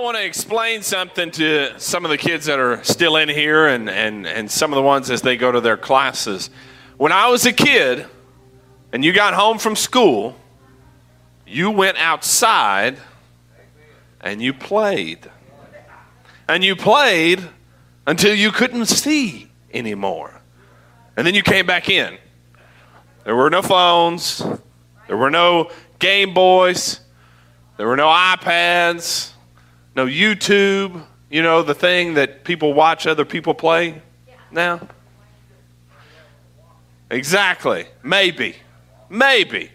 Want to explain something to some of the kids that are still in here and, and, and some of the ones as they go to their classes. When I was a kid and you got home from school, you went outside and you played. And you played until you couldn't see anymore. And then you came back in. There were no phones, there were no Game Boys, there were no iPads, no YouTube, you know, the thing that people watch other people play now. Exactly. Maybe. Maybe.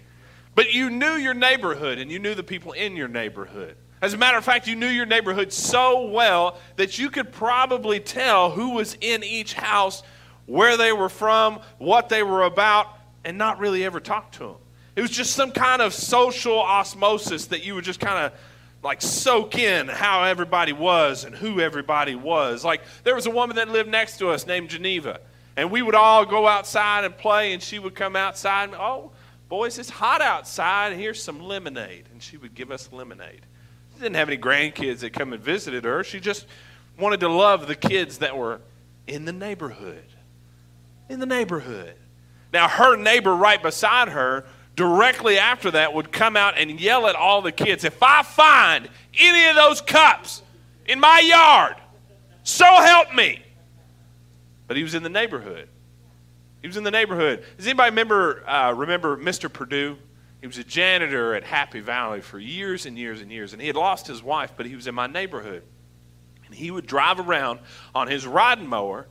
But you knew your neighborhood and you knew the people in your neighborhood. As a matter of fact, you knew your neighborhood so well that you could probably tell who was in each house, where they were from, what they were about, and not really ever talk to them. It was just some kind of social osmosis that you would just kind of like soak in how everybody was and who everybody was. Like there was a woman that lived next to us named Geneva, and we would all go outside and play, and she would come outside and, oh, boys, it's hot outside. Here's some lemonade. And she would give us lemonade. She didn't have any grandkids that come and visited her. She just wanted to love the kids that were in the neighborhood. In the neighborhood. Now, her neighbor right beside her, directly after that, would come out and yell at all the kids If I find any of those cups in my yard, so help me. But he was in the neighborhood. He was in the neighborhood. Does anybody remember, uh, remember Mr. Purdue? He was a janitor at Happy Valley for years and years and years, and he had lost his wife, but he was in my neighborhood. And he would drive around on his riding mower,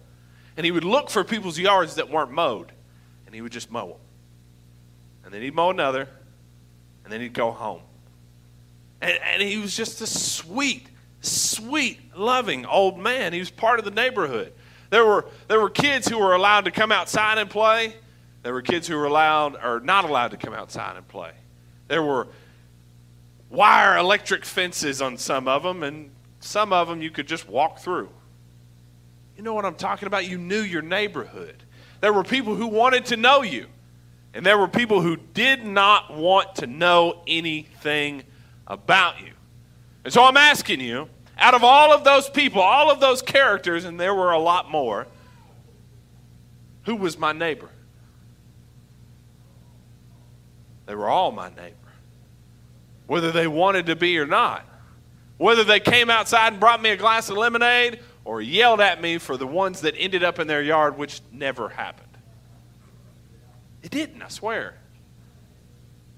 and he would look for people's yards that weren't mowed, and he would just mow them. And then he'd mow another, and then he'd go home. And, and he was just a sweet, sweet, loving old man. He was part of the neighborhood. There were, there were kids who were allowed to come outside and play. There were kids who were allowed or not allowed to come outside and play. There were wire electric fences on some of them, and some of them you could just walk through. You know what I'm talking about? You knew your neighborhood. There were people who wanted to know you, and there were people who did not want to know anything about you. And so I'm asking you out of all of those people, all of those characters, and there were a lot more, who was my neighbor? They were all my neighbor, whether they wanted to be or not. Whether they came outside and brought me a glass of lemonade or yelled at me for the ones that ended up in their yard, which never happened. It didn't, I swear.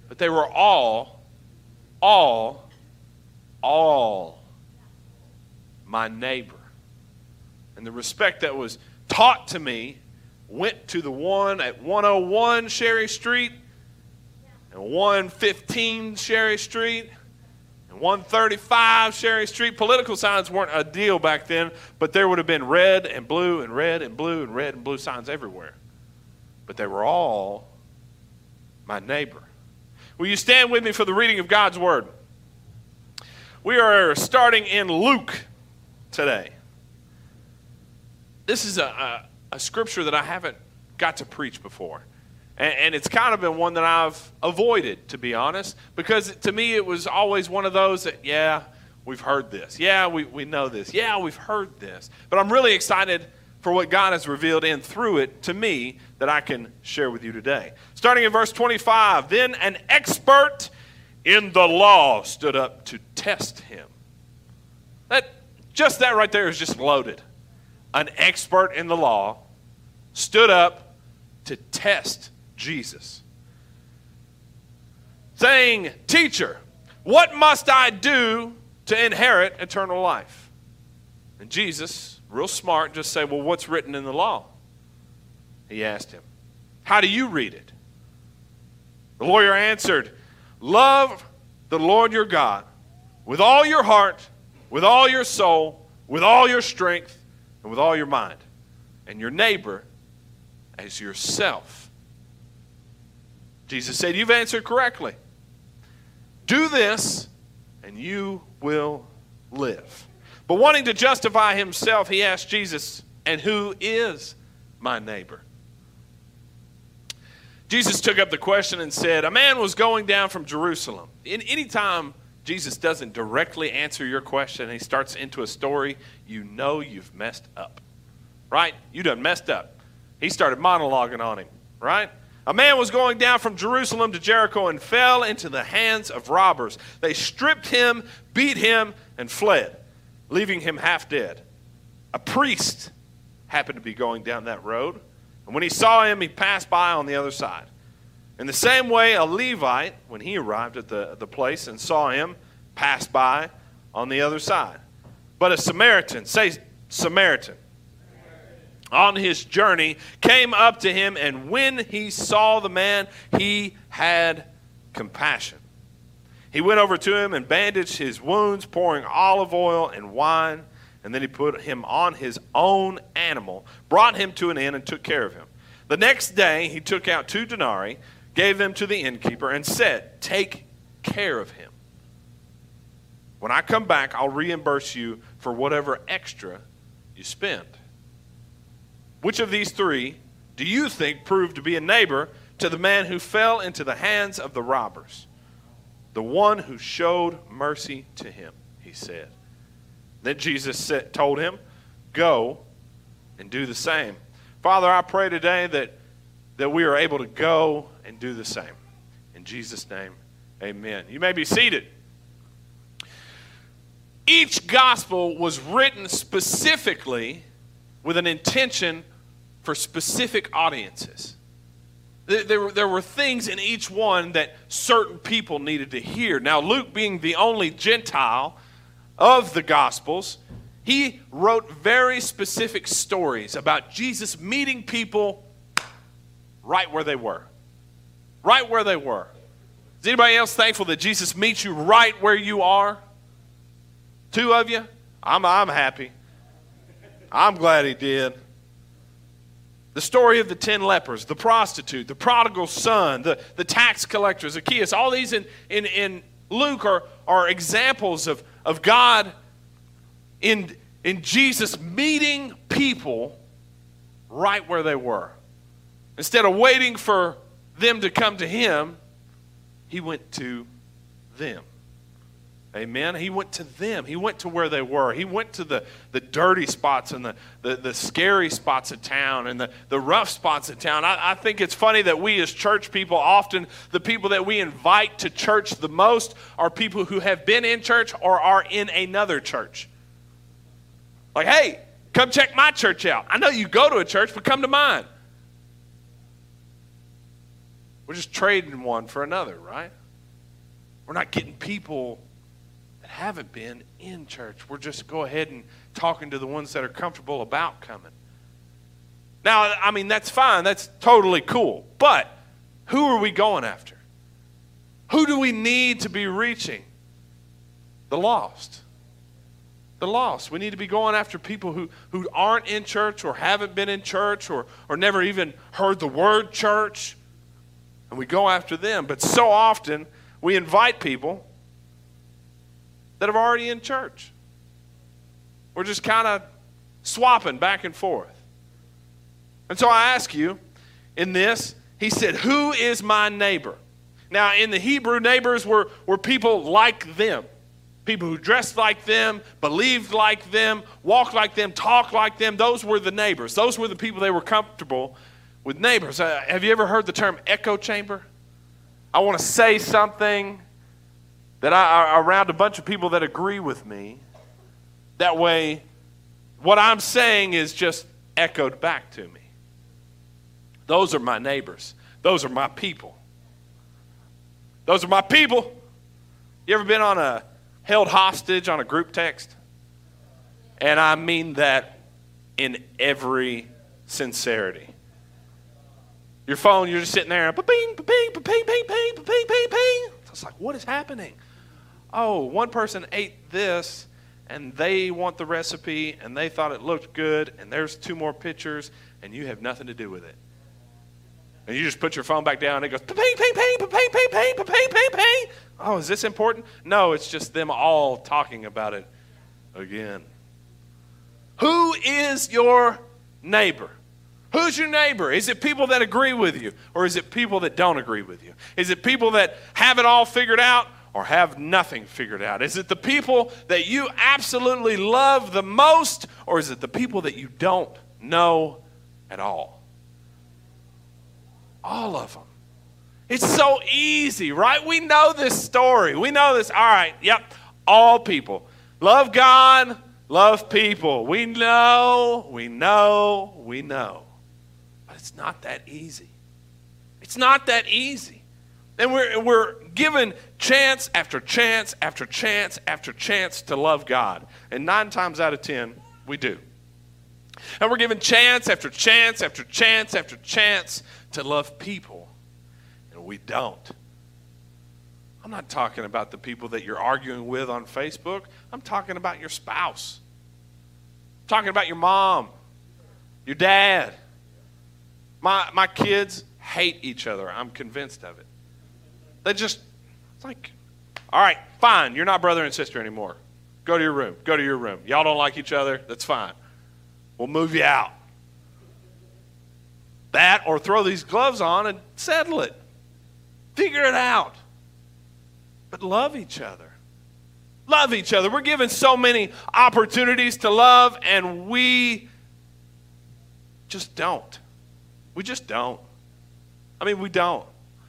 But they were all, all, all my neighbor. And the respect that was taught to me went to the one at 101 Sherry Street and 115 Sherry Street and 135 Sherry Street. Political signs weren't a deal back then, but there would have been red and blue and red and blue and red and blue signs everywhere. But they were all my neighbor. Will you stand with me for the reading of God's Word? We are starting in Luke today. This is a, a, a scripture that I haven't got to preach before. And, and, it's kind of been one that I've avoided, to be honest, because to me it was always one of those that, yeah, we've heard this. Yeah, we, we know this. Yeah, we've heard this. But I'm really excited for what God has revealed in through it to me that I can share with you today. Starting in verse 25 Then an expert in the law stood up to test him. That just that right there is just loaded. An expert in the law stood up to test Jesus, saying, Teacher, what must I do to inherit eternal life? And Jesus, real smart, just say, Well, what's written in the law? He asked him, How do you read it? The lawyer answered, Love the Lord your God with all your heart with all your soul, with all your strength, and with all your mind, and your neighbor as yourself. Jesus said, You've answered correctly. Do this, and you will live. But wanting to justify himself, he asked Jesus, And who is my neighbor? Jesus took up the question and said, A man was going down from Jerusalem. In, anytime Jesus doesn't directly answer your question, he starts into a story, you know you've messed up. Right? You done messed up. He started monologuing on him, right? A man was going down from Jerusalem to Jericho and fell into the hands of robbers. They stripped him, beat him, and fled, leaving him half dead. A priest happened to be going down that road, and when he saw him, he passed by on the other side. In the same way, a Levite, when he arrived at the, the place and saw him, passed by on the other side. But a Samaritan, say Samaritan, on his journey came up to him, and when he saw the man, he had compassion. He went over to him and bandaged his wounds, pouring olive oil and wine, and then he put him on his own animal, brought him to an inn, and took care of him. The next day, he took out two denarii, gave them to the innkeeper, and said, Take care of him. When I come back, I'll reimburse you for whatever extra you spend. Which of these three do you think proved to be a neighbor to the man who fell into the hands of the robbers? The one who showed mercy to him, he said. Then Jesus said, told him, Go and do the same. Father, I pray today that, that we are able to go and do the same. In Jesus' name, amen. You may be seated. Each gospel was written specifically with an intention for specific audiences. There, were, there were things in each one that certain people needed to hear. Now, Luke, being the only Gentile of the Gospels, he wrote very specific stories about Jesus meeting people right where they were. Right where they were. Is anybody else thankful that Jesus meets you right where you are? Two of you? I'm, I'm happy. I'm glad he did. The story of the ten lepers, the prostitute, the prodigal son, the, the tax collector, Zacchaeus, all these in, in, in Luke are, are examples of, of God in, in Jesus meeting people right where they were. Instead of waiting for them to come to him, he went to them. Amen. He went to them. He went to where they were. He went to the, the dirty spots and the, the, the scary spots of town and the, the rough spots of town. I, I think it's funny that we as church people, often the people that we invite to church the most are people who have been in church or are in another church. Like, hey, come check my church out. I know you go to a church, but come to mine. We're just trading one for another, right? We're not getting people haven't been in church. We're just go ahead and talking to the ones that are comfortable about coming. Now, I mean, that's fine. That's totally cool. But who are we going after? Who do we need to be reaching? The lost. The lost. We need to be going after people who, who aren't in church or haven't been in church or, or never even heard the word church. And we go after them. But so often we invite people that are already in church. We're just kind of swapping back and forth. And so I ask you in this, he said, Who is my neighbor? Now, in the Hebrew, neighbors were, were people like them. People who dressed like them, believed like them, walked like them, talked like them. Those were the neighbors. Those were the people they were comfortable with neighbors. Uh, have you ever heard the term echo chamber? I want to say something, that I, I around a bunch of people that agree with me. That way, what I'm saying is just echoed back to me. Those are my neighbors. Those are my people. Those are my people. You ever been on a held hostage on a group text? And I mean that in every sincerity. Your phone, you're just sitting there, Ping, ping, ping, ping, ping, ping, ping, ping, ba-bing, ba-bing. It's like, what is happening? Oh, one person ate this and they want the recipe and they thought it looked good and there's two more pictures and you have nothing to do with it. And you just put your phone back down and it goes ping, ping, ping, ping, ping, ping, ping, ping, ping, ping. Oh, is this important? No, it's just them all talking about it again. Who is your neighbor? Who's your neighbor? Is it people that agree with you or is it people that don't agree with you? Is it people that have it all figured out or have nothing figured out? Is it the people that you absolutely love the most, or is it the people that you don't know at all? All of them. It's so easy, right? We know this story. We know this. All right, yep, all people. Love God, love people. We know, we know, we know. But it's not that easy. It's not that easy. And we're, we're given chance after chance after chance after chance to love God. And nine times out of ten, we do. And we're given chance after chance after chance after chance to love people. And we don't. I'm not talking about the people that you're arguing with on Facebook. I'm talking about your spouse. I'm talking about your mom, your dad. My, my kids hate each other. I'm convinced of it. They just, it's like, all right, fine, you're not brother and sister anymore. Go to your room. Go to your room. Y'all don't like each other. That's fine. We'll move you out. That or throw these gloves on and settle it. Figure it out. But love each other. Love each other. We're given so many opportunities to love, and we just don't. We just don't. I mean, we don't.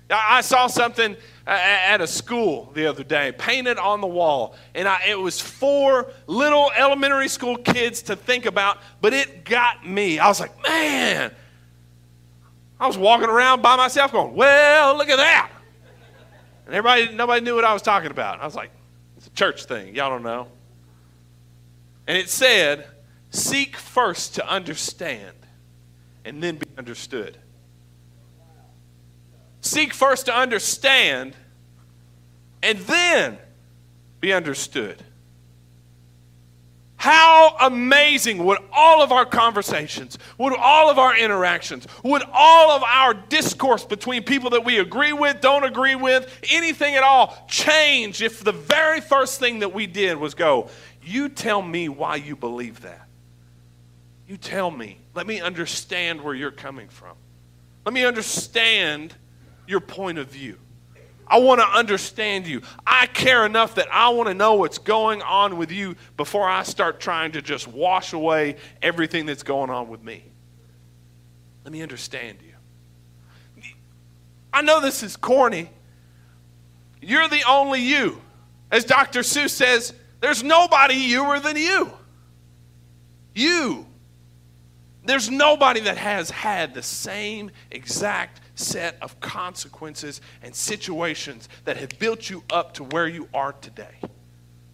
I saw something uh, at a school the other day, painted on the wall, and I, it was for little elementary school kids to think about, but it got me. I was like, man, I was walking around by myself going, well, look at that. And everybody, nobody knew what I was talking about. I was like, it's a church thing. Y'all don't know. And it said, seek first to understand and then be understood. Seek first to understand and then be understood. How amazing would all of our conversations, would all of our interactions, would all of our discourse between people that we agree with, don't agree with, anything at all change if the very first thing that we did was go, You tell me why you believe that. You tell me. Let me understand where you're coming from. Let me understand your point of view. I want to understand you. I care enough that I want to know what's going on with you before I start trying to just wash away everything that's going on with me. Let me understand you. I know this is corny. You're the only you. As Dr. Seuss says, there's nobody youer than you. You. There's nobody that has had the same exact set of consequences and situations that have built you up to where you are today.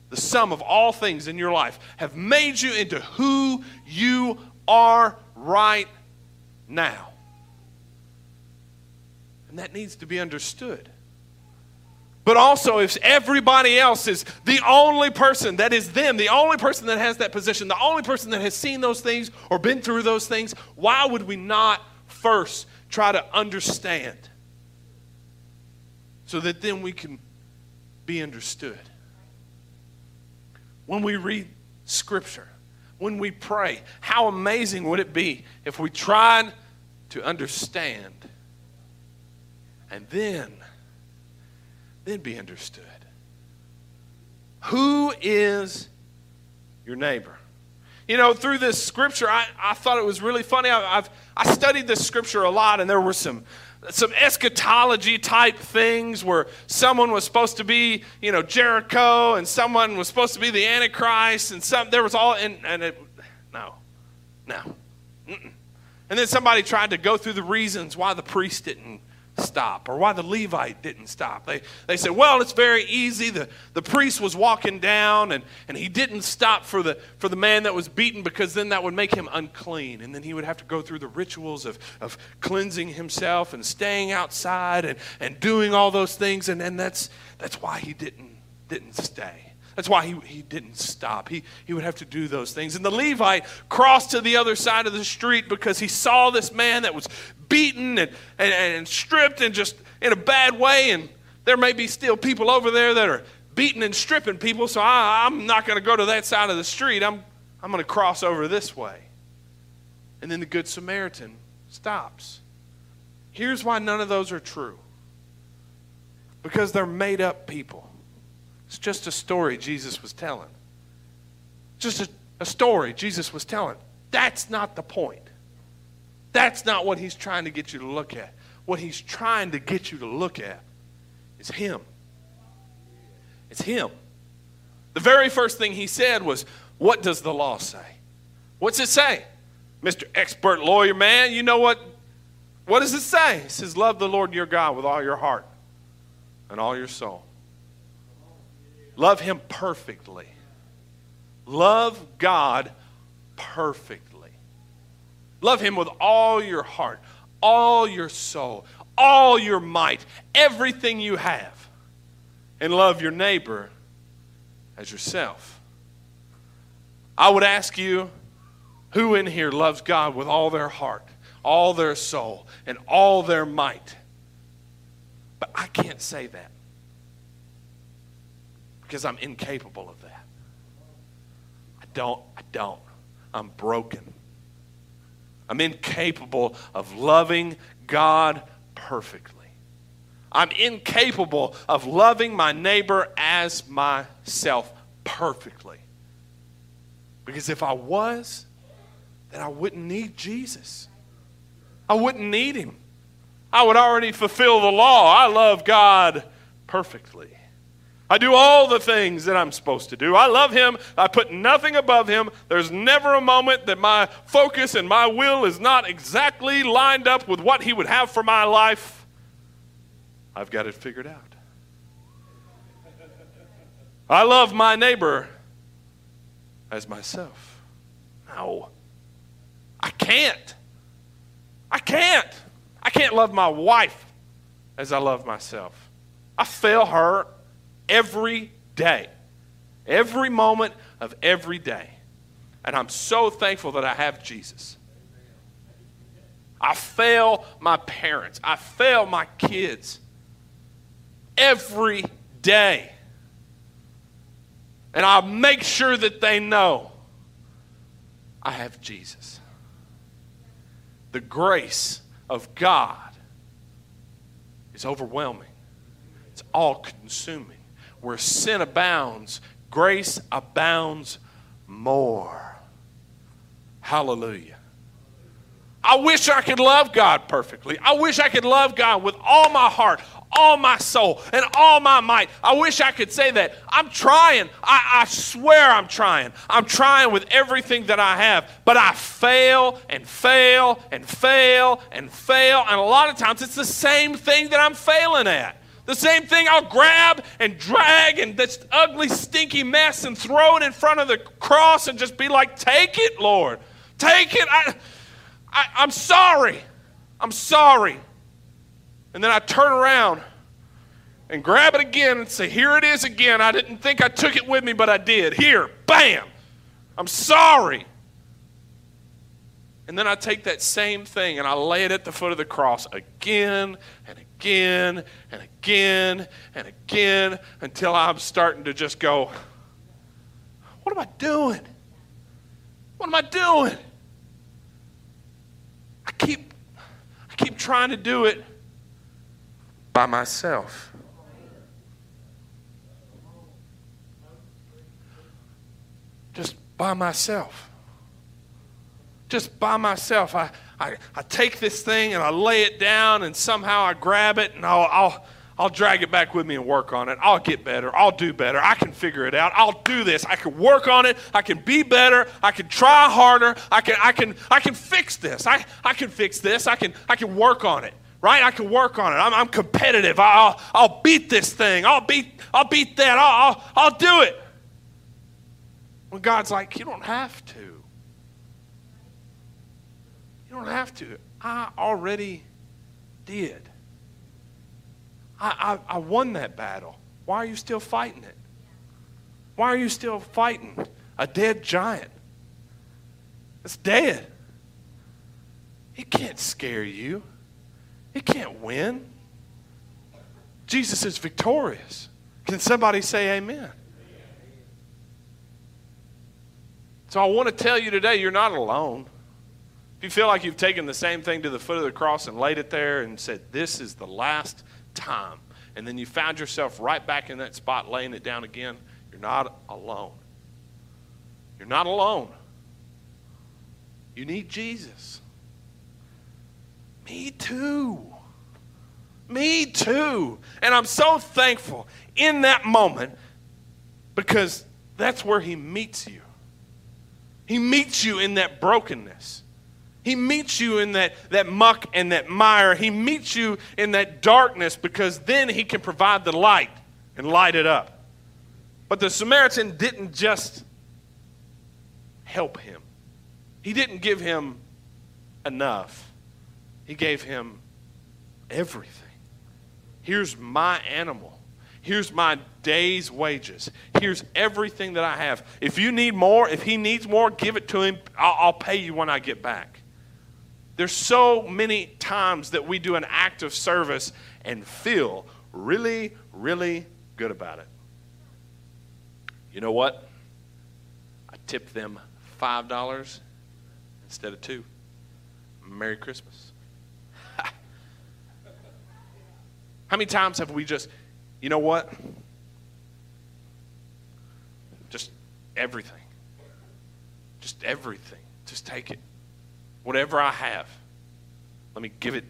The sum of all things in your life have made you into who you are right now. And that needs to be understood. But also, if everybody else is the only person that is them, the only person that has that position, the only person that has seen those things or been through those things, why would we not first try to understand so that then we can be understood. When we read Scripture, when we pray, how amazing would it be if we tried to understand and then, then be understood? Who is your neighbor? You know, through this scripture, I, I thought it was really funny. I, I've, I studied this scripture a lot, and there were some some eschatology type things where someone was supposed to be, you know, Jericho and someone was supposed to be the Antichrist and some there was all and, and it no. No. Mm-mm. And then somebody tried to go through the reasons why the priest didn't stop or why the Levite didn't stop. They, they said, well, it's very easy. The, the priest was walking down and, and he didn't stop for the, for the man that was beaten because then that would make him unclean. And then he would have to go through the rituals of, of cleansing himself and staying outside and, and doing all those things. And, and that's, that's why he didn't, didn't stay. That's why he, he didn't stop. He, he would have to do those things. And the Levite crossed to the other side of the street because he saw this man that was beaten and, and, and stripped and just in a bad way. And there may be still people over there that are beating and stripping people, so I, I'm not going to go to that side of the street. I'm, I'm going to cross over this way. And then the Good Samaritan stops. Here's why none of those are true because they're made up people. It's just a story Jesus was telling. Just a, a story Jesus was telling. That's not the point. That's not what he's trying to get you to look at. What he's trying to get you to look at is him. It's him. The very first thing he said was, What does the law say? What's it say? Mr. Expert lawyer man, you know what? What does it say? It says, Love the Lord your God with all your heart and all your soul. Love him perfectly. Love God perfectly. Love him with all your heart, all your soul, all your might, everything you have. And love your neighbor as yourself. I would ask you who in here loves God with all their heart, all their soul, and all their might? But I can't say that because I'm incapable of that. I don't, I don't. I'm broken. I'm incapable of loving God perfectly. I'm incapable of loving my neighbor as myself perfectly. Because if I was, then I wouldn't need Jesus. I wouldn't need him. I would already fulfill the law. I love God perfectly. I do all the things that I'm supposed to do. I love him. I put nothing above him. There's never a moment that my focus and my will is not exactly lined up with what he would have for my life. I've got it figured out. I love my neighbor as myself. No. I can't. I can't. I can't love my wife as I love myself. I fail her every day, every moment of every day. And I'm so thankful that I have Jesus. I fail my parents, I fail my kids every day. And I make sure that they know I have Jesus the grace of God is overwhelming, it's all consuming. Where sin abounds, grace abounds more. Hallelujah. I wish I could love God perfectly. I wish I could love God with all my heart, all my soul and all my might. I wish I could say that. I'm trying. I, I, swear I'm trying. I'm trying with everything that I have, but I fail and fail and fail and fail. And a lot of times it's the same thing that I'm failing at. The same thing I'll grab and drag and this ugly, stinky mess and throw it in front of the cross and just be like, Take it, Lord. Take it. I, I, I'm sorry. I'm sorry. And then I turn around and grab it again and say, Here it is again. I didn't think I took it with me, but I did. Here, bam. I'm sorry. And then I take that same thing and I lay it at the foot of the cross again and again and again and again until I'm starting to just go, What am I doing? What am I doing? I keep I keep trying to do it by myself. Just by myself. Just by myself. I, I, I take this thing and I lay it down and somehow I grab it and I'll, I'll, I'll drag it back with me and work on it. I'll get better. I'll do better. I can figure it out. I'll do this. I can work on it. I can be better. I can try harder. I can, I can, I can fix this. I, I can fix this. I can, I can work on it right? I can work on it. I'm, I'm competitive. I'll, I'll beat this thing. I'll beat, I'll beat that. I'll, I'll, I'll do it. When God's like, you don't have to. You don't have to. I already did. I, I, I won that battle. Why are you still fighting it? Why are you still fighting a dead giant? It's dead. It can't scare you. It can't win. Jesus is victorious. Can somebody say amen? So I want to tell you today you're not alone. You feel like you've taken the same thing to the foot of the cross and laid it there and said, This is the last time, and then you found yourself right back in that spot laying it down again, you're not alone. You're not alone. You need Jesus. Me too. Me too. And I'm so thankful in that moment because that's where He meets you. He meets you in that brokenness. He meets you in that, that muck and that mire. He meets you in that darkness because then He can provide the light and light it up. But the Samaritan didn't just help him, he didn't give him enough, he gave him everything. Here's my animal. Here's my day's wages. Here's everything that I have. If you need more, if he needs more, give it to him. I'll, I'll, pay you when I get back. There's so many times that we do an act of service and feel really, really good about it. You know what? I tipped them $5 instead of two. Merry Christmas. How many times have we just, you know what? Just everything. Just everything. Just take it. Whatever I have, let me give it.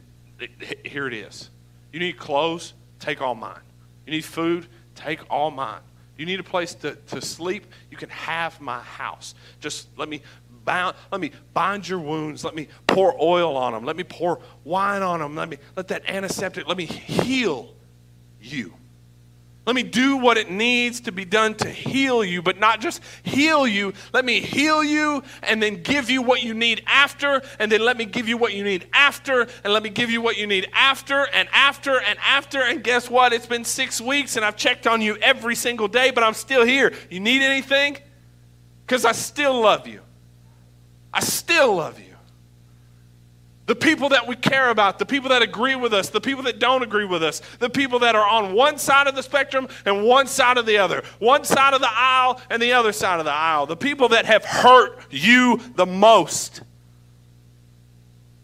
Here it is. You need clothes? Take all mine. You need food? Take all mine. You need a place to, to sleep? You can have my house. Just let me bound, let me bind your wounds. Let me pour oil on them. Let me pour wine on them. Let me let that antiseptic, let me heal you. Let me do what it needs to be done to heal you, but not just heal you. Let me heal you and then give you what you need after, and then let me give you what you need after, and let me give you what you need after, and after, and after. And guess what? It's been six weeks, and I've checked on you every single day, but I'm still here. You need anything? Because I still love you. I still love you. The people that we care about, the people that agree with us, the people that don't agree with us, the people that are on one side of the spectrum and one side of the other, one side of the aisle and the other side of the aisle, the people that have hurt you the most.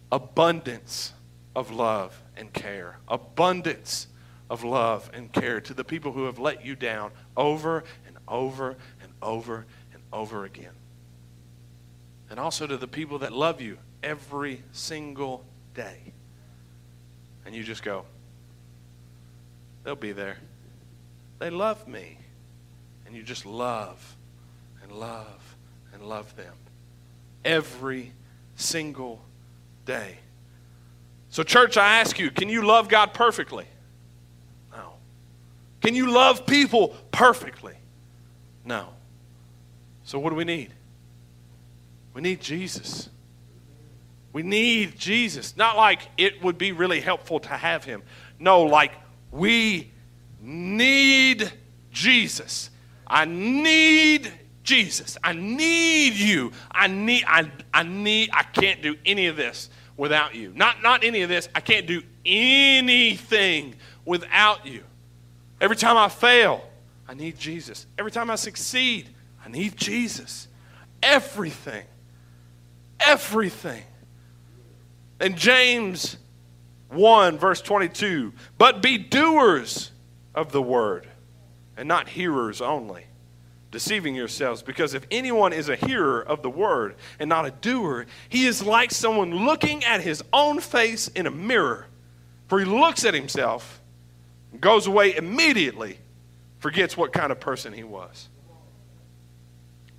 Abundance of love and care. Abundance of love and care to the people who have let you down over and over and over and over again. And also to the people that love you every single day. And you just go, they'll be there. They love me. And you just love and love and love them every single day. So, church, I ask you, can you love God perfectly? No. Can you love people perfectly? No. So, what do we need? We need Jesus. We need Jesus. Not like it would be really helpful to have him. No, like we need Jesus. I need Jesus. I need you. I need I, I need I can't do any of this without you. Not not any of this. I can't do anything without you. Every time I fail, I need Jesus. Every time I succeed, I need Jesus. Everything. Everything. And James 1, verse 22 But be doers of the word, and not hearers only, deceiving yourselves. Because if anyone is a hearer of the word and not a doer, he is like someone looking at his own face in a mirror. For he looks at himself, and goes away immediately, forgets what kind of person he was.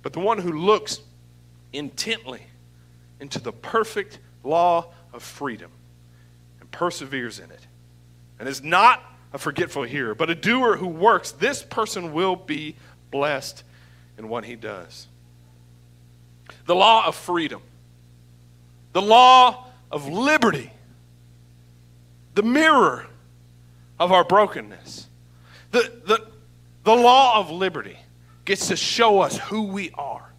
But the one who looks intently into the perfect law of freedom and perseveres in it, and is not a forgetful hearer, but a doer who works, this person will be blessed in what he does. The law of freedom, the law of liberty, the mirror of our brokenness. The, the, the law of liberty gets to show us who we are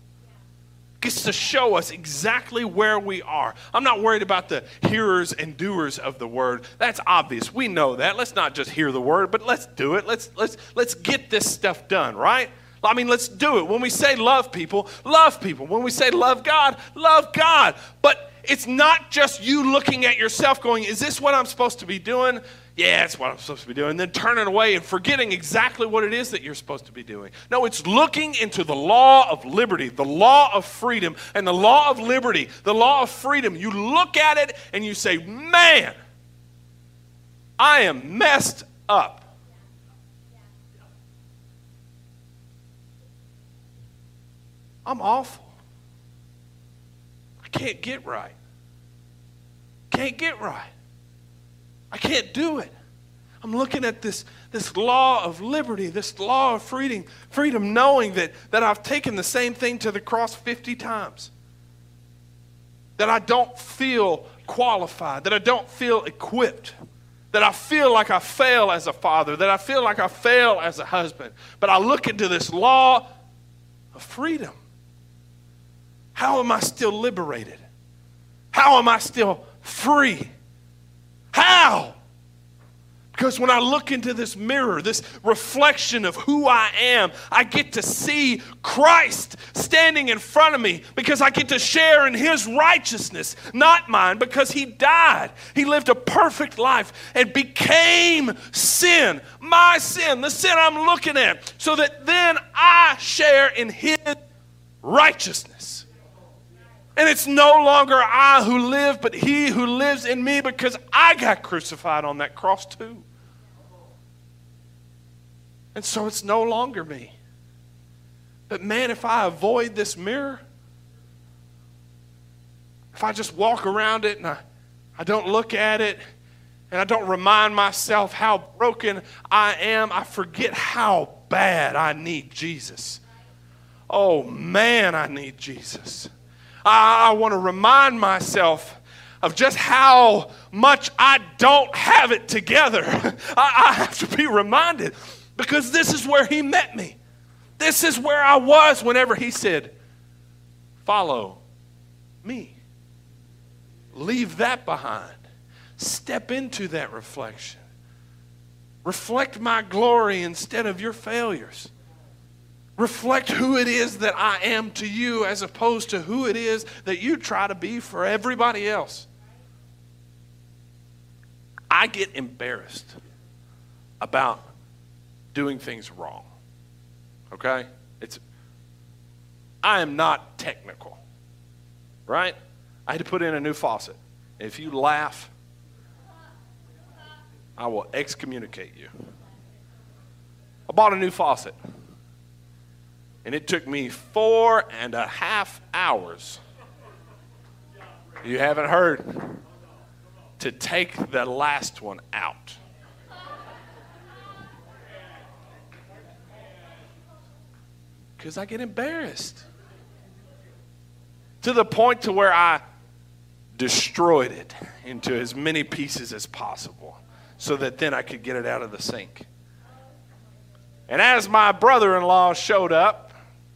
gets to show us exactly where we are. I'm not worried about the hearers and doers of the word. That's obvious. We know that. Let's not just hear the word, but let's do it. Let's let's let's get this stuff done, right? I mean, let's do it. When we say love people, love people. When we say love God, love God. But it's not just you looking at yourself going, is this what I'm supposed to be doing? Yeah, that's what I'm supposed to be doing, and then turning away and forgetting exactly what it is that you're supposed to be doing. No, it's looking into the law of liberty, the law of freedom, and the law of liberty, the law of freedom. You look at it and you say, man, I am messed up. I'm awful. I can't get right. Can't get right. I can't do it. I'm looking at this, this law of liberty, this law of freedom, freedom, knowing that, that I've taken the same thing to the cross 50 times. That I don't feel qualified, that I don't feel equipped, that I feel like I fail as a father, that I feel like I fail as a husband. But I look into this law of freedom. How am I still liberated? How am I still free? How? Because when I look into this mirror, this reflection of who I am, I get to see Christ standing in front of me because I get to share in his righteousness, not mine, because he died. He lived a perfect life and became sin, my sin, the sin I'm looking at, so that then I share in his righteousness. And it's no longer I who live, but He who lives in me because I got crucified on that cross too. And so it's no longer me. But man, if I avoid this mirror, if I just walk around it and I, I don't look at it and I don't remind myself how broken I am, I forget how bad I need Jesus. Oh man, I need Jesus. I, I want to remind myself of just how much I don't have it together. I, I have to be reminded because this is where He met me. This is where I was whenever He said, Follow me. Leave that behind. Step into that reflection. Reflect my glory instead of your failures reflect who it is that I am to you as opposed to who it is that you try to be for everybody else. I get embarrassed about doing things wrong. Okay? It's I am not technical. Right? I had to put in a new faucet. If you laugh, I will excommunicate you. I bought a new faucet. And it took me four and a half hours. You haven't heard. To take the last one out. Because I get embarrassed. To the point to where I destroyed it into as many pieces as possible so that then I could get it out of the sink. And as my brother in law showed up,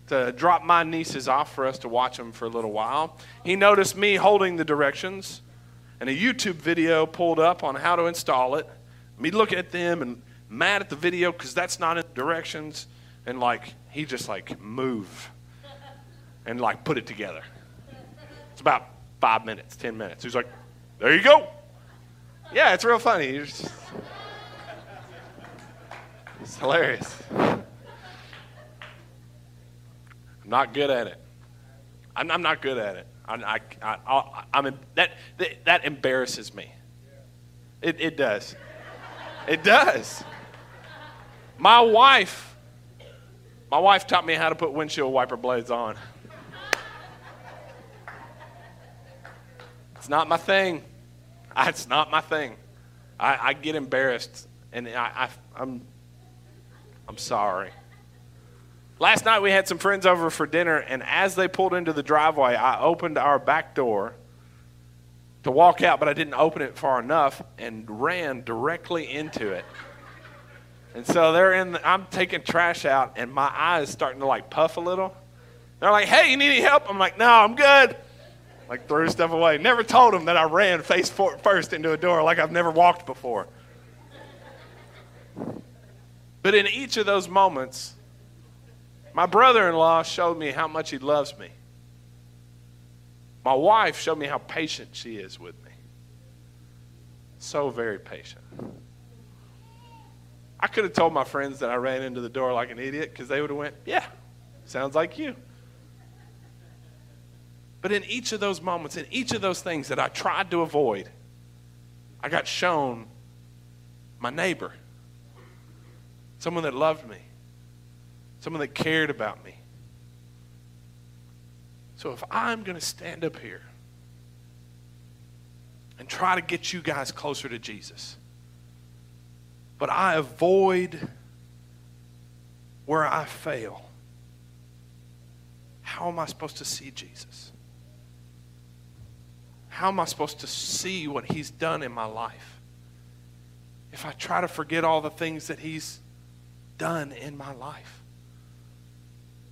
to drop my nieces off for us to watch them for a little while. He noticed me holding the directions and a YouTube video pulled up on how to install it. Me looking at them and mad at the video because that's not in directions. And like, he just like move and like put it together. It's about five minutes, 10 minutes. He's like, there you go. Yeah, it's real funny. It's, it's hilarious. I'm not good at it. I'm, I'm not good at it. I, I, I, I'm, that, that, that embarrasses me. It, it does. It does. My wife, my wife taught me how to put windshield wiper blades on. It's not my thing. It's not my thing. I, I get embarrassed, and I, I, I'm, I'm sorry. Last night we had some friends over for dinner, and as they pulled into the driveway, I opened our back door to walk out, but I didn't open it far enough and ran directly into it. And so they're in. The, I'm taking trash out, and my eyes starting to like puff a little. They're like, "Hey, you need any help?" I'm like, "No, I'm good." Like threw stuff away. Never told them that I ran face first into a door like I've never walked before. But in each of those moments, my brother in law showed me how much he loves me. My wife showed me how patient she is with me. So very patient. I could have told my friends that I ran into the door like an idiot because they would have went, yeah, sounds like you. But in each of those moments, in each of those things that I tried to avoid, I got shown my neighbor, someone that loved me, someone that cared about me. So if I'm going to stand up here and try to get you guys closer to Jesus, but I avoid where I fail, how am I supposed to see Jesus? How am I supposed to see what He's done in my life? If I try to forget all the things that He's done in my life,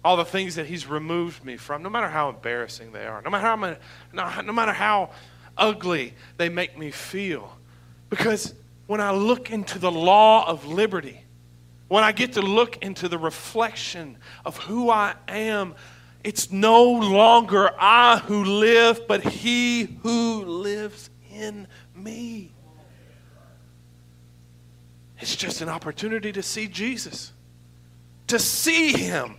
all the things that He's removed me from, no matter how embarrassing they are, no matter how, no, no matter how ugly they make me feel. Because when I look into the law of liberty, when I get to look into the reflection of who I am, it's no longer I who live, but He who lives in me. It's just an opportunity to see Jesus, to see Him,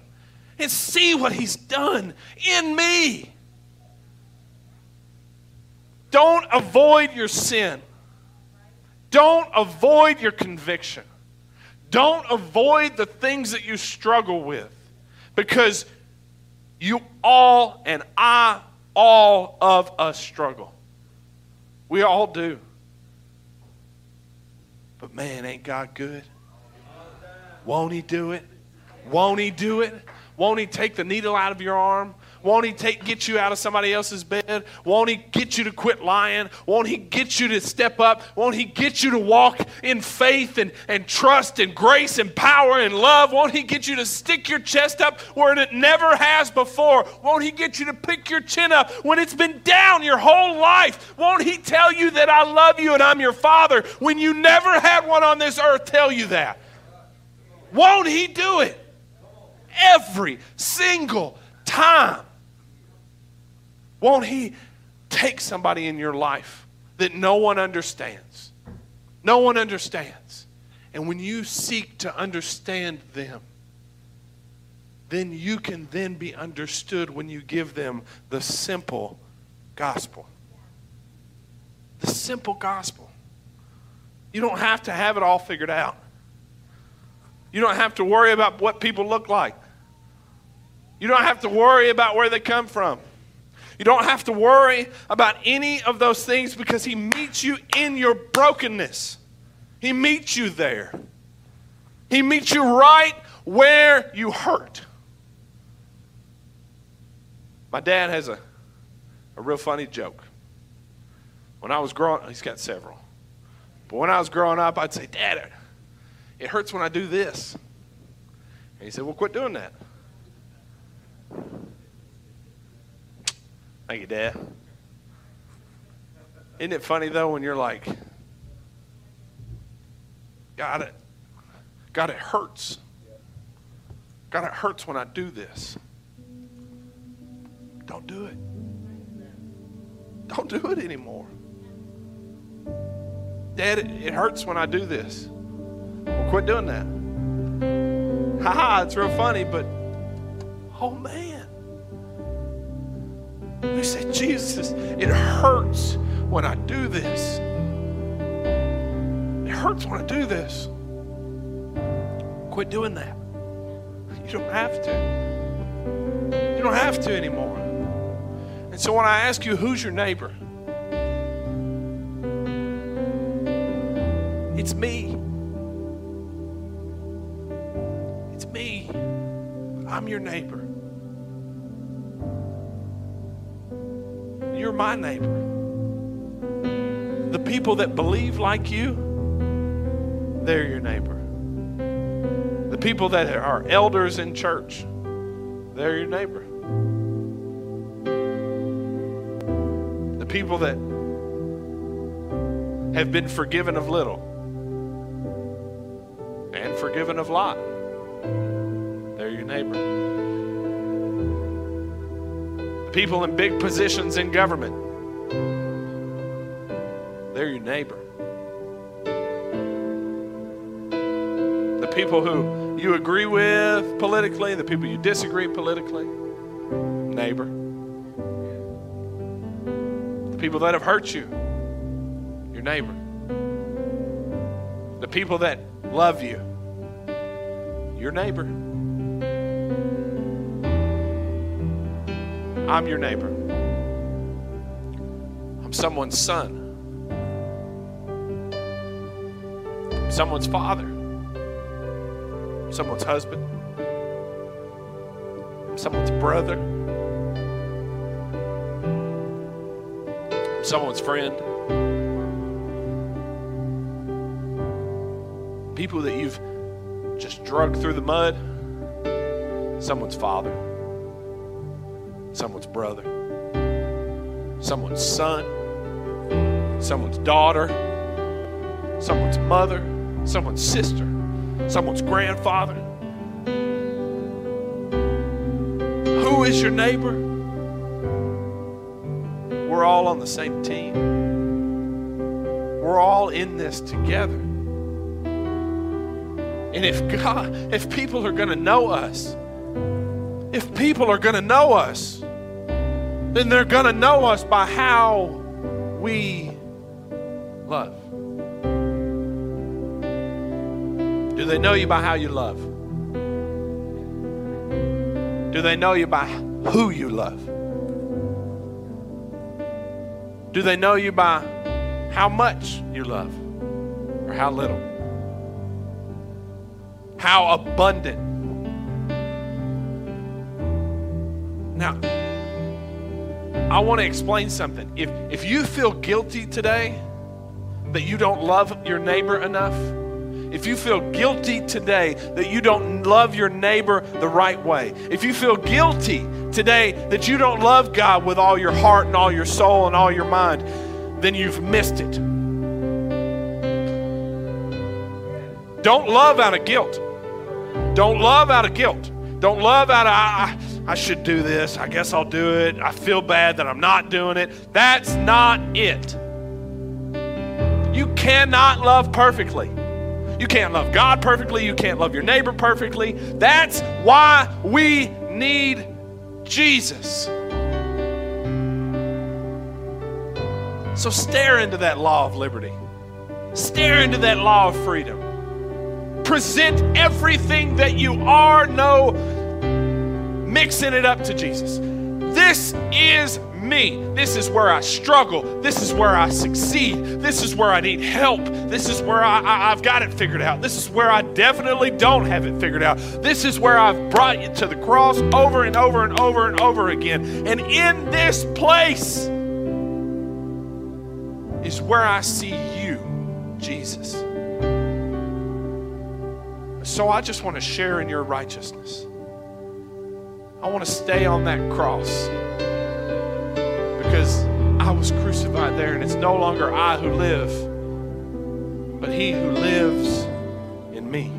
and see what He's done in me. Don't avoid your sin. Don't avoid your conviction. Don't avoid the things that you struggle with because you all and I, all of us struggle. We all do. But man, ain't God good? Won't He do it? Won't He do it? Won't He take the needle out of your arm? Won't He take, get you out of somebody else's bed? Won't He get you to quit lying? Won't He get you to step up? Won't He get you to walk in faith and, and trust and grace and power and love? Won't He get you to stick your chest up where it never has before? Won't He get you to pick your chin up when it's been down your whole life? Won't He tell you that I love you and I'm your Father when you never had one on this earth tell you that? Won't He do it? Every single time. Won't He take somebody in your life that no one understands? No one understands. And when you seek to understand them, then you can then be understood when you give them the simple gospel. The simple gospel. You don't have to have it all figured out. You don't have to worry about what people look like. You don't have to worry about where they come from. You don't have to worry about any of those things because He meets you in your brokenness. He meets you there. He meets you right where you hurt. My dad has a, a real funny joke. When I was growing he's got several. But when I was growing up, I'd say, Dad, it hurts when I do this. And he said, Well, quit doing that. Thank you, Dad. Isn't it funny though when you're like, God, it, God, it hurts. God, it hurts when I do this. Don't do it. Don't do it anymore. Dad, it, it hurts when I do this. Well, quit doing that. Haha, it's real funny, but oh man. We say, Jesus, it hurts when I do this. It hurts when I do this. Quit doing that. You don't have to. You don't have to anymore. And so when I ask you, who's your neighbor? It's me. It's me. I'm your neighbor. You're my neighbor. The people that believe like you, they're your neighbor. The people that are elders in church, they're your neighbor. The people that have been forgiven of little and forgiven of lot, people in big positions in government. They're your neighbor. The people who you agree with politically, the people you disagree politically, neighbor. The people that have hurt you, your neighbor. The people that love you, your neighbor. I'm your neighbor. I'm someone's son. I'm someone's father. I'm someone's husband. I'm someone's brother. I'm someone's friend. People that you've just drug through the mud. Someone's father. Someone's brother. Someone's son. Someone's daughter. Someone's mother. Someone's sister. Someone's grandfather. Who is your neighbor? We're all on the same team. We're all in this together. And if God, if people are going to know us, if people are going to know us, then they're going to know us by how we love. Do they know you by how you love? Do they know you by who you love? Do they know you by how much you love or how little? How abundant? Now, I want to explain something. If, if you feel guilty today that you don't love your neighbor enough, if you feel guilty today that you don't love your neighbor the right way, if you feel guilty today that you don't love God with all your heart and all your soul and all your mind, then you've missed it. Don't love out of guilt. Don't love out of guilt. Don't love out of, I, I should do this. I guess I'll do it. I feel bad that I'm not doing it. That's not it. You cannot love perfectly. You can't love God perfectly. You can't love your neighbor perfectly. That's why we need Jesus. So stare into that law of liberty, stare into that law of freedom. Present everything that you are, no mixing it up to Jesus. This is me. This is where I struggle. This is where I succeed. This is where I need help. This is where I, I, have got it figured out. This is where I definitely don't have it figured out. This is where I've brought you to the cross over and over and over and over again. And in this place is where I see you, Jesus. So I just want to share in your righteousness. I want to stay on that cross because I was crucified there, and it's no longer I who live, but He who lives in me.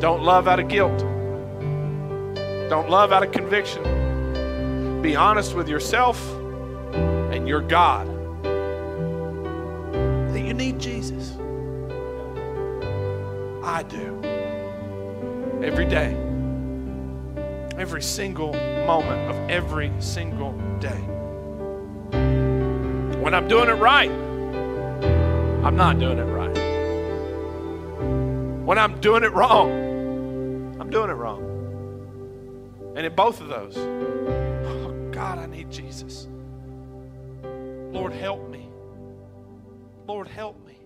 Don't love out of guilt. Don't love out of conviction. Be honest with yourself and your God that you need Jesus. I do. Every day every single moment of every single day. When I'm doing it right, I'm not doing it right. When I'm doing it wrong, I'm doing it wrong. And in both of those, oh God, I need Jesus. Lord, help me. Lord, help me.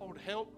Lord, help me.